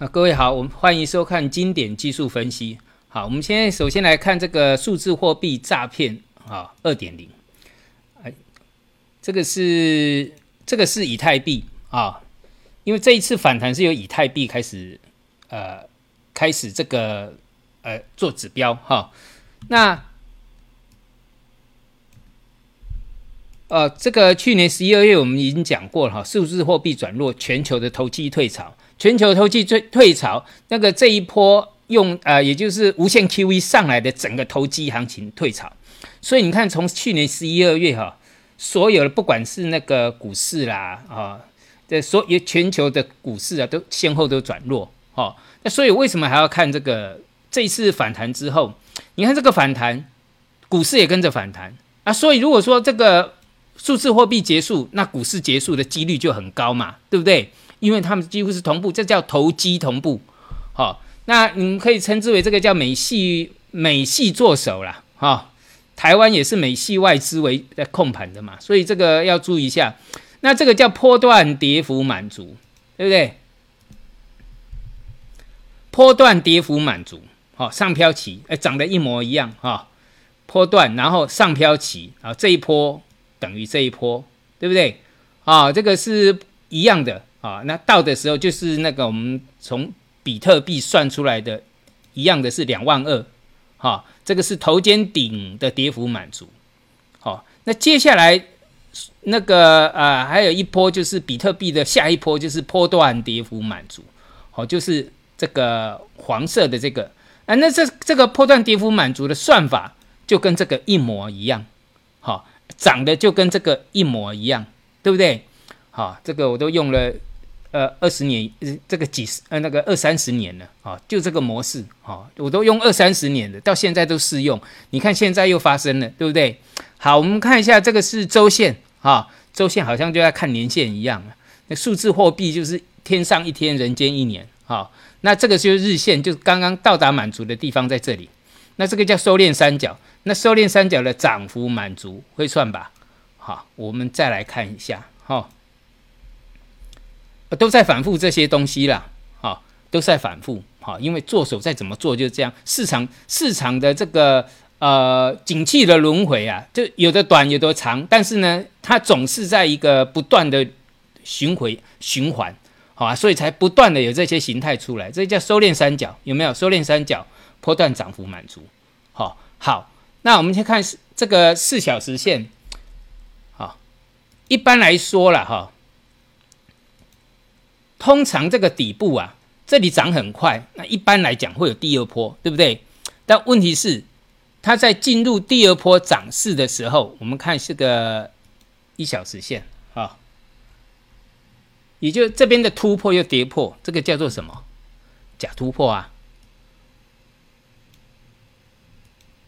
啊，各位好，我们欢迎收看经典技术分析。好，我们现在首先来看这个数字货币诈骗啊，二点零。哎，这个是这个是以太币啊，因为这一次反弹是由以太币开始呃开始这个呃做指标哈。那呃，这个去年十一二月我们已经讲过了哈，数字货币转弱，全球的投机退潮，全球投机退退潮，那个这一波用呃，也就是无限 QE 上来的整个投机行情退潮，所以你看从去年十一二月哈，所有的不管是那个股市啦啊，这所有全球的股市啊，都先后都转弱哈，那所以为什么还要看这个这一次反弹之后，你看这个反弹，股市也跟着反弹啊，所以如果说这个。数字货币结束，那股市结束的几率就很高嘛，对不对？因为他们几乎是同步，这叫投机同步。好，那你们可以称之为这个叫美系美系做手啦。哈，台湾也是美系外资为在控盘的嘛，所以这个要注意一下。那这个叫波段跌幅满足，对不对？波段跌幅满足，好，上飘起，哎，长得一模一样哈。波段，然后上飘起，啊，这一波。等于这一波，对不对？啊，这个是一样的啊。那到的时候就是那个我们从比特币算出来的，一样的是两万二。哈，这个是头肩顶的跌幅满足。好，那接下来那个啊，还有一波就是比特币的下一波就是波段跌幅满足。好，就是这个黄色的这个啊，那这这个波段跌幅满足的算法就跟这个一模一样。好。长得就跟这个一模一样，对不对？好，这个我都用了呃二十年，这个几十呃那个二三十年了啊，就这个模式啊，我都用二三十年的，到现在都适用。你看现在又发生了，对不对？好，我们看一下这个是周线啊，周线好像就在看年线一样那数字货币就是天上一天，人间一年啊。那这个就是日线，就是刚刚到达满足的地方在这里。那这个叫收敛三角。那收敛三角的涨幅满足会算吧？好，我们再来看一下，哈，都在反复这些东西啦，好，都在反复，好，因为做手再怎么做就是这样，市场市场的这个呃景气的轮回啊，就有的短有的长，但是呢，它总是在一个不断的巡回循环，好啊，所以才不断的有这些形态出来，这叫收敛三角，有没有？收敛三角波段涨幅满足，好，好。那我们先看这个四小时线，好，一般来说了哈，通常这个底部啊，这里涨很快，那一般来讲会有第二波，对不对？但问题是，它在进入第二波涨势的时候，我们看是个一小时线啊，也就这边的突破又跌破，这个叫做什么？假突破啊。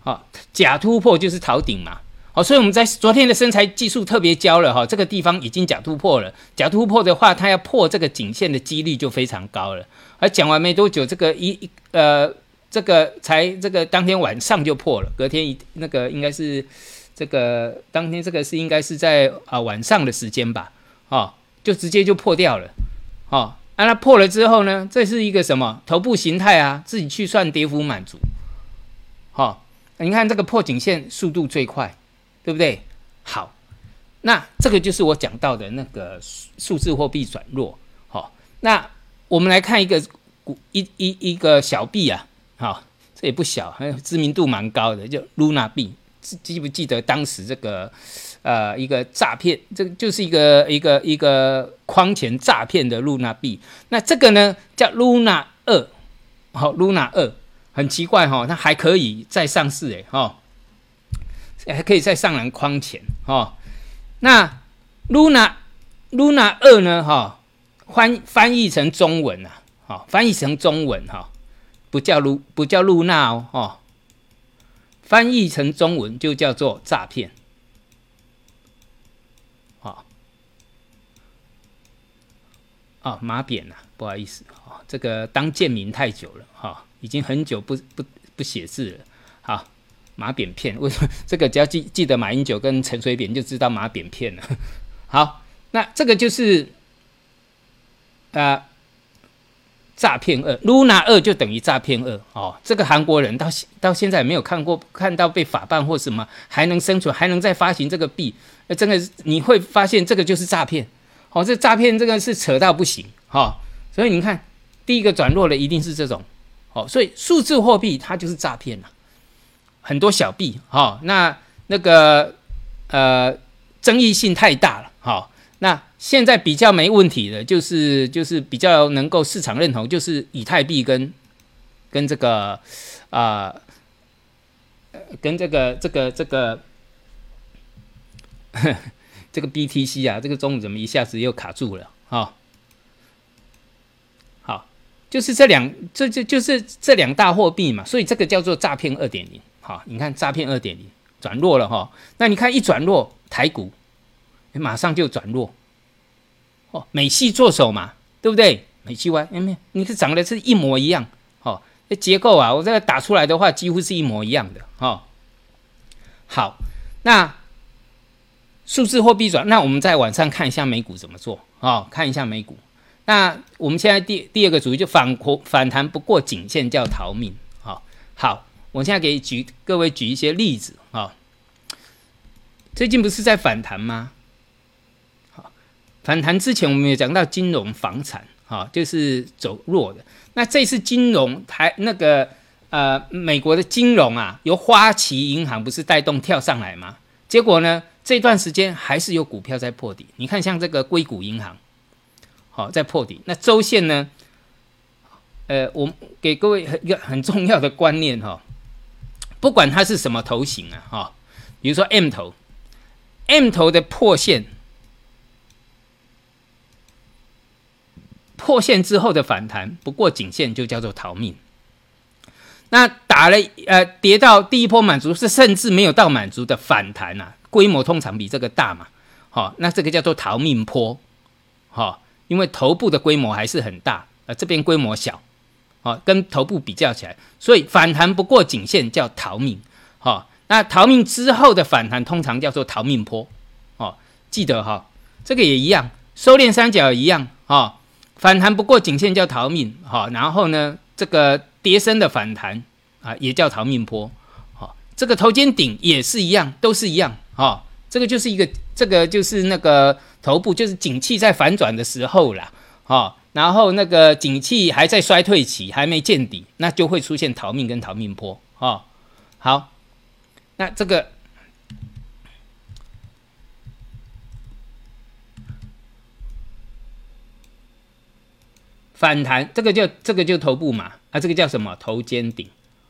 好，假突破就是逃顶嘛。所以我们在昨天的身材技术特别教了哈，这个地方已经假突破了。假突破的话，它要破这个颈线的几率就非常高了。而讲完没多久，这个一呃，这个才这个当天晚上就破了，隔天一那个应该是这个当天这个是应该是在啊晚上的时间吧，哦，就直接就破掉了。哦，那它破了之后呢，这是一个什么头部形态啊？自己去算跌幅满足，好。你看这个破颈线速度最快，对不对？好，那这个就是我讲到的那个数字货币转弱。好，那我们来看一个股一一一个小币啊，好，这也不小，还有知名度蛮高的，叫 Luna 币。记不记得当时这个呃一个诈骗，这个就是一个一个一个框钱诈骗的 Luna 币。那这个呢叫 Luna 二，好，Luna 二。很奇怪哈，它还可以再上市诶哈，还可以再上篮框前哈。那 Luna Luna 二呢哈，翻翻译成中文啊，哈，翻译成中文哈，不叫露不叫露娜哦，哈，翻译成中文就叫做诈骗，好，啊马扁呐，不好意思啊，这个当贱民太久了哈。已经很久不不不写字了，好，马扁片为什么 这个只要记记得马英九跟陈水扁就知道马扁片了。好，那这个就是啊，诈骗二，Luna 二就等于诈骗二哦。这个韩国人到到现在没有看过看到被法办或什么，还能生存，还能再发行这个币，那真的你会发现这个就是诈骗。哦，这诈骗这个是扯到不行哈。所以你看，第一个转弱的一定是这种。哦，所以数字货币它就是诈骗了，很多小币哈。那那个呃，争议性太大了哈。那现在比较没问题的，就是就是比较能够市场认同，就是以太币跟跟这个啊，跟这个这个这个 这个 BTC 啊，这个中午怎么一下子又卡住了啊？好，就是这两这这就是这两大货币嘛，所以这个叫做诈骗二点零。好，你看诈骗二点零转弱了哈，那你看一转弱，台股。马上就转弱，哦，美系做手嘛，对不对？美系 Y，哎，你是长得是一模一样，哦，这结构啊，我这个打出来的话，几乎是一模一样的，哦。好，那数字货币转，那我们在晚上看一下美股怎么做，哦，看一下美股。那我们现在第第二个主题就反反反弹不过颈线叫逃命，好，好，我现在给举各位举一些例子，啊，最近不是在反弹吗？好反弹之前，我们有讲到金融、房产，哈，就是走弱的。那这次金融台那个呃，美国的金融啊，由花旗银行不是带动跳上来吗？结果呢，这段时间还是有股票在破底。你看，像这个硅谷银行，好在破底。那周线呢？呃，我给各位一个很重要的观念哈，不管它是什么头型啊，哈，比如说 M 头，M 头的破线。破线之后的反弹，不过颈线就叫做逃命。那打了呃跌到第一波满足是甚至没有到满足的反弹啊，规模通常比这个大嘛，好，那这个叫做逃命坡，好，因为头部的规模还是很大，呃这边规模小，好，跟头部比较起来，所以反弹不过颈线叫逃命，好，那逃命之后的反弹通常叫做逃命坡，哦，记得哈，这个也一样，收敛三角一样，啊。反弹不过颈线叫逃命，好，然后呢，这个跌升的反弹啊，也叫逃命坡，好，这个头肩顶也是一样，都是一样，哈，这个就是一个，这个就是那个头部，就是景气在反转的时候啦，哈，然后那个景气还在衰退期，还没见底，那就会出现逃命跟逃命坡，哈，好，那这个。反弹，这个叫这个就头部嘛，啊，这个叫什么头肩顶，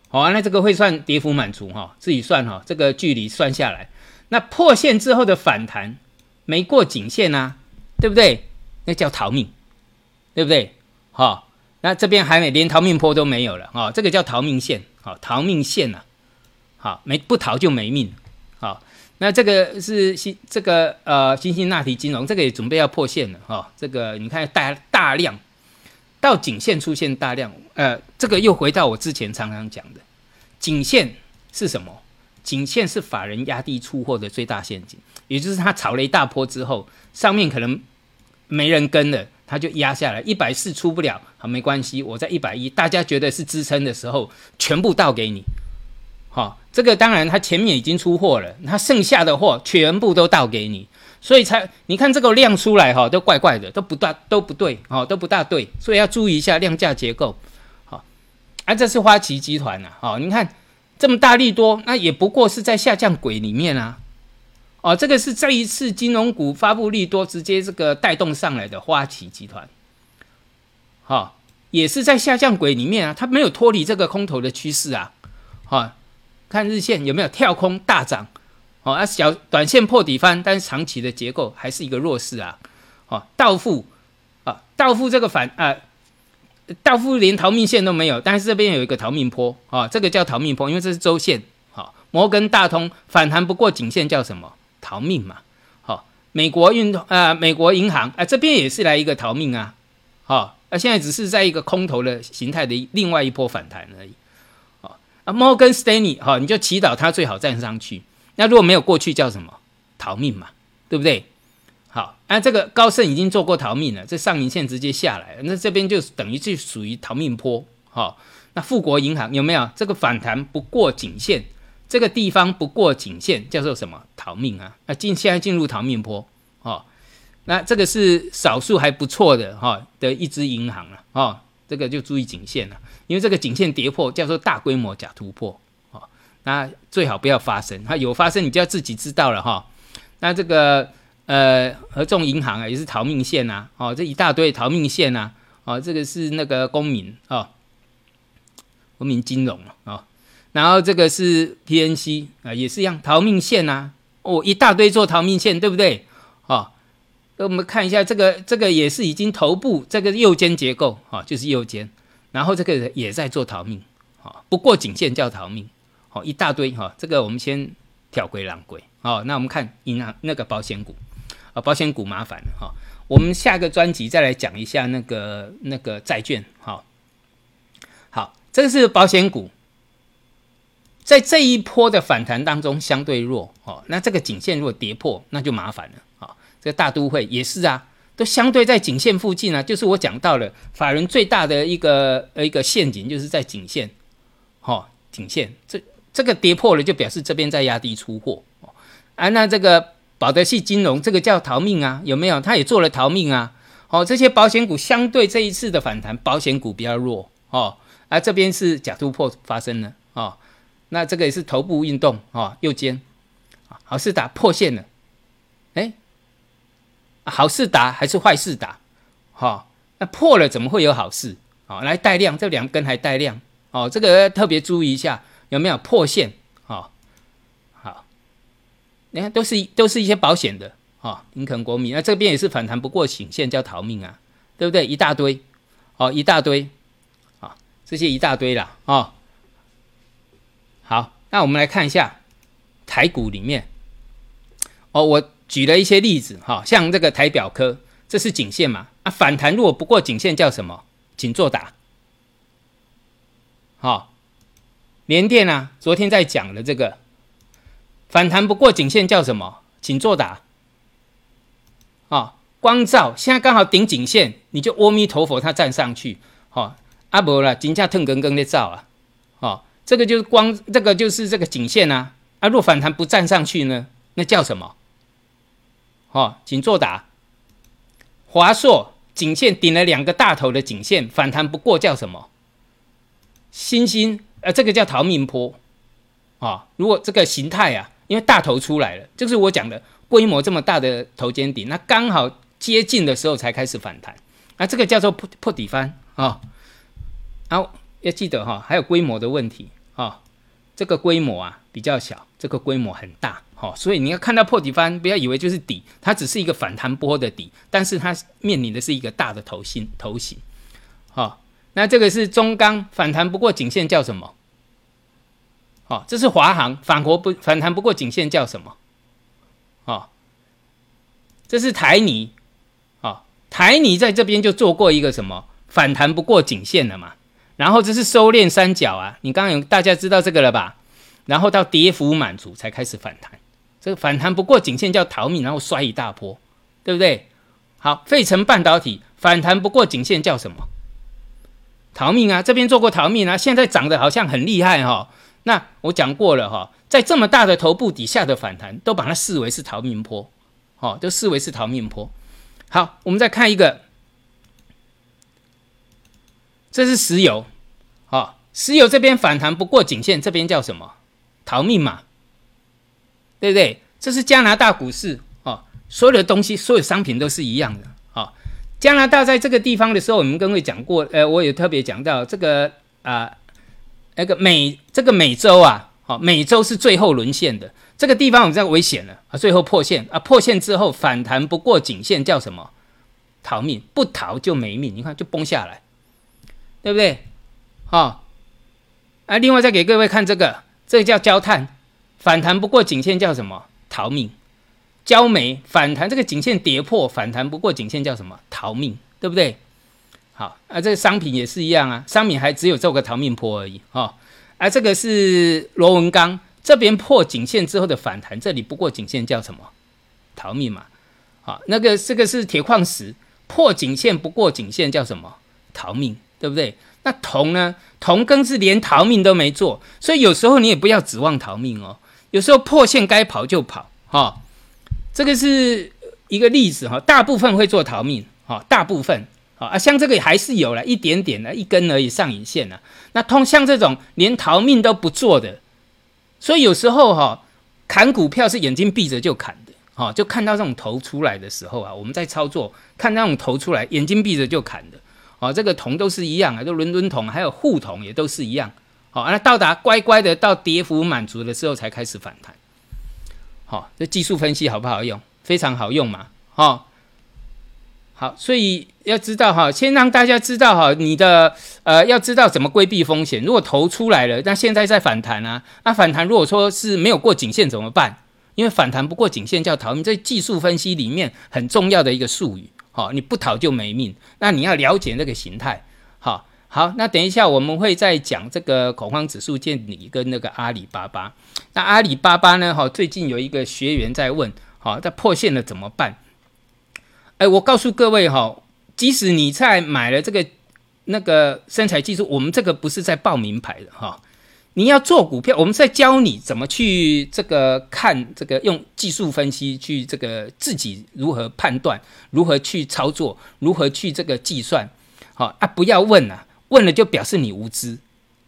好，那这个会算跌幅满足哈，自己算哈，这个距离算下来，那破线之后的反弹没过颈线啊，对不对？那叫逃命，对不对？好，那这边还没连逃命坡都没有了啊，这个叫逃命线，好，逃命线呐，好，没不逃就没命，好，那这个是新这个呃，新兴纳提金融这个也准备要破线了哈，这个你看大大量。到颈线出现大量，呃，这个又回到我之前常常讲的，颈线是什么？颈线是法人压低出货的最大陷阱，也就是他炒了一大波之后，上面可能没人跟了，他就压下来，一百四出不了，好没关系，我在一百一，大家觉得是支撑的时候，全部倒给你，好，这个当然他前面已经出货了，他剩下的货全部都倒给你。所以才你看这个量出来哈，都怪怪的，都不大都不对哦，都不大对，所以要注意一下量价结构。好，啊，这是花旗集团呐，好，你看这么大力多，那也不过是在下降轨里面啊。哦，这个是这一次金融股发布利多，直接这个带动上来的花旗集团，好，也是在下降轨里面啊，它没有脱离这个空头的趋势啊。好，看日线有没有跳空大涨。哦，啊小短线破底翻，但是长期的结构还是一个弱势啊。哦，倒负啊，倒负这个反啊，倒负连逃命线都没有，但是这边有一个逃命坡啊，这个叫逃命坡，因为这是周线。好，摩根大通反弹不过颈线叫什么？逃命嘛。好，美国运动啊，美国银行啊，这边也是来一个逃命啊。好，那现在只是在一个空头的形态的另外一波反弹而已。好，啊，摩根斯丹利，哈，你就祈祷它最好站上去。那如果没有过去叫什么逃命嘛，对不对？好，啊，这个高盛已经做过逃命了，这上影线直接下来，那这边就等于就属于逃命坡，好。那富国银行有没有这个反弹不过颈线？这个地方不过颈线叫做什么？逃命啊！那进现在进入逃命坡，哦。那这个是少数还不错的哈的一支银行了，哦，这个就注意颈线了，因为这个颈线跌破叫做大规模假突破，哦，那最好不要发生，它有发生你就要自己知道了哈。那这个。呃，合众银行啊，也是逃命线呐，哦，这一大堆逃命线呐，哦，这个是那个公民啊，公民金融啊，然后这个是 PNC 啊，也是一样逃命线呐，哦，一大堆做逃命线，对不对？哦，那我们看一下这个，这个也是已经头部这个右肩结构啊，就是右肩，然后这个也在做逃命，啊，不过颈线叫逃命，好，一大堆哈，这个我们先跳归浪归，哦，那我们看银行那个保险股。啊，保险股麻烦了哈。我们下个专辑再来讲一下那个那个债券哈。好，这个是保险股，在这一波的反弹当中相对弱哦。那这个颈线如果跌破，那就麻烦了啊。这个大都会也是啊，都相对在颈线附近啊。就是我讲到了法人最大的一个呃一个陷阱，就是在颈线，哈，颈线这这个跌破了，就表示这边在压低出货哦。啊，那这个。保德系金融这个叫逃命啊，有没有？他也做了逃命啊。哦，这些保险股相对这一次的反弹，保险股比较弱哦。啊，这边是假突破发生了哦。那这个也是头部运动哦，右肩，好事打破线了。哎，好事打还是坏事打？哈，那破了怎么会有好事？哦，来带量，这两根还带量哦，这个特别注意一下有没有破线。你看，都是都是一些保险的啊，林肯国民，那这边也是反弹不过颈线，叫逃命啊，对不对？一大堆，哦，一大堆，啊，这些一大堆啦，哦。好，那我们来看一下台股里面，哦，我举了一些例子，哈，像这个台表科，这是颈线嘛，啊，反弹如果不过颈线叫什么？请作答。好，联电啊，昨天在讲的这个。反弹不过颈线叫什么？请作答。啊，光照现在刚好顶颈线，你就阿弥陀佛，它站上去。好，阿伯了，金价腾更更的照啊。这个就是光，这个就是这个颈线啊。啊，若反弹不站上去呢？那叫什么？哦，请作答。华硕颈线顶了两个大头的颈线，反弹不过叫什么？星星，呃，这个叫逃命坡。啊，如果这个形态啊。因为大头出来了，就是我讲的规模这么大的头肩顶，那刚好接近的时候才开始反弹，那这个叫做破破底翻啊。好，要记得哈，还有规模的问题哦。这个规模啊比较小，这个规模很大，好，所以你要看到破底翻，不要以为就是底，它只是一个反弹波的底，但是它面临的是一个大的头型头型。好，那这个是中钢反弹不过颈线叫什么？哦，这是华航反国不反弹不过颈线叫什么？哦，这是台泥，哦，台泥在这边就做过一个什么反弹不过颈线了嘛？然后这是收敛三角啊，你刚刚有大家知道这个了吧？然后到跌幅满足才开始反弹，这个反弹不过颈线叫逃命，然后摔一大波，对不对？好，费城半导体反弹不过颈线叫什么？逃命啊，这边做过逃命啊，现在涨得好像很厉害哈。那我讲过了哈，在这么大的头部底下的反弹，都把它视为是逃命坡，哦，都视为是逃命坡。好，我们再看一个，这是石油，哦，石油这边反弹不过颈线，这边叫什么？逃命嘛，对不对？这是加拿大股市，哦，所有的东西，所有商品都是一样的，哦。加拿大在这个地方的时候，我们跟位讲过，呃，我也特别讲到这个啊。那个美这个美洲啊，好，美洲是最后沦陷的这个地方，我们在危险了啊，最后破线啊，破线之后反弹不过颈线叫什么？逃命，不逃就没命，你看就崩下来，对不对？好，啊，另外再给各位看这个，这个叫焦炭，反弹不过颈线叫什么？逃命，焦煤反弹这个颈线跌破，反弹不过颈线叫什么？逃命，对不对？好啊，这个商品也是一样啊，商品还只有做个逃命坡而已哦。啊，这个是螺纹钢这边破颈线之后的反弹，这里不过颈线叫什么？逃命嘛。好，那个这个是铁矿石破颈线不过颈线叫什么？逃命，对不对？那铜呢？铜更是连逃命都没做，所以有时候你也不要指望逃命哦。有时候破线该跑就跑，哈，这个是一个例子哈。大部分会做逃命，哈，大部分，啊，像这个还是有了一点点的一根而已上影线呢。那通像这种连逃命都不做的，所以有时候哈，砍股票是眼睛闭着就砍的，哈，就看到这种头出来的时候啊，我们在操作看那种头出来，眼睛闭着就砍的。哦，这个铜都是一样啊，就伦敦铜还有沪铜也都是一样。好，那到达乖乖的到跌幅满足的时候才开始反弹。好，这技术分析好不好用？非常好用嘛。好，好，所以要知道哈，先让大家知道哈，你的呃要知道怎么规避风险。如果头出来了，那现在在反弹啊，那反弹如果说是没有过颈线怎么办？因为反弹不过颈线叫逃命，这技术分析里面很重要的一个术语。好，你不逃就没命。那你要了解那个形态。好，好，那等一下我们会再讲这个恐慌指数见底跟那个阿里巴巴。那阿里巴巴呢？哈，最近有一个学员在问，好，在破线了怎么办？哎，我告诉各位哈，即使你在买了这个那个身材技术，我们这个不是在报名牌的哈。你要做股票，我们在教你怎么去这个看这个用技术分析去这个自己如何判断，如何去操作，如何去这个计算。好啊，不要问了，问了就表示你无知。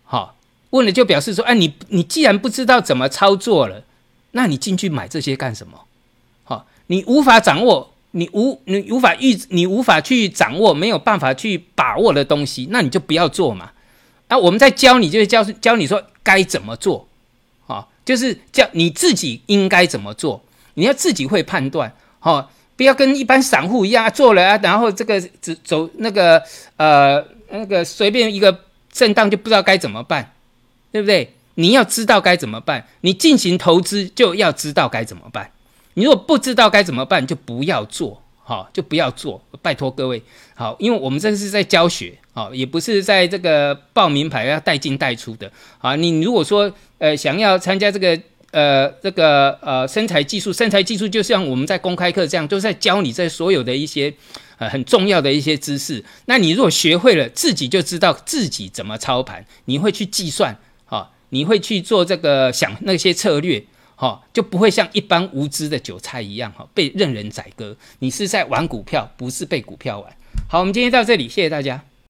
好，问了就表示说，哎，你你既然不知道怎么操作了，那你进去买这些干什么？好，你无法掌握，你无你无法预，你无法去掌握，没有办法去把握的东西，那你就不要做嘛。啊，我们在教你，就是教教你说。该怎么做？啊，就是叫你自己应该怎么做，你要自己会判断，哈，不要跟一般散户一样做了啊，然后这个只走那个呃那个随便一个震荡就不知道该怎么办，对不对？你要知道该怎么办，你进行投资就要知道该怎么办，你如果不知道该怎么办，就不要做。好，就不要做，拜托各位。好，因为我们这是在教学，好，也不是在这个报名牌要带进带出的。好，你如果说呃想要参加这个呃这个呃身材技术，身材技术就像我们在公开课这样，都在教你这所有的一些呃很重要的一些知识。那你如果学会了，自己就知道自己怎么操盘，你会去计算，好，你会去做这个想那些策略。哈，就不会像一般无知的韭菜一样哈，被任人宰割。你是在玩股票，不是被股票玩。好，我们今天到这里，谢谢大家。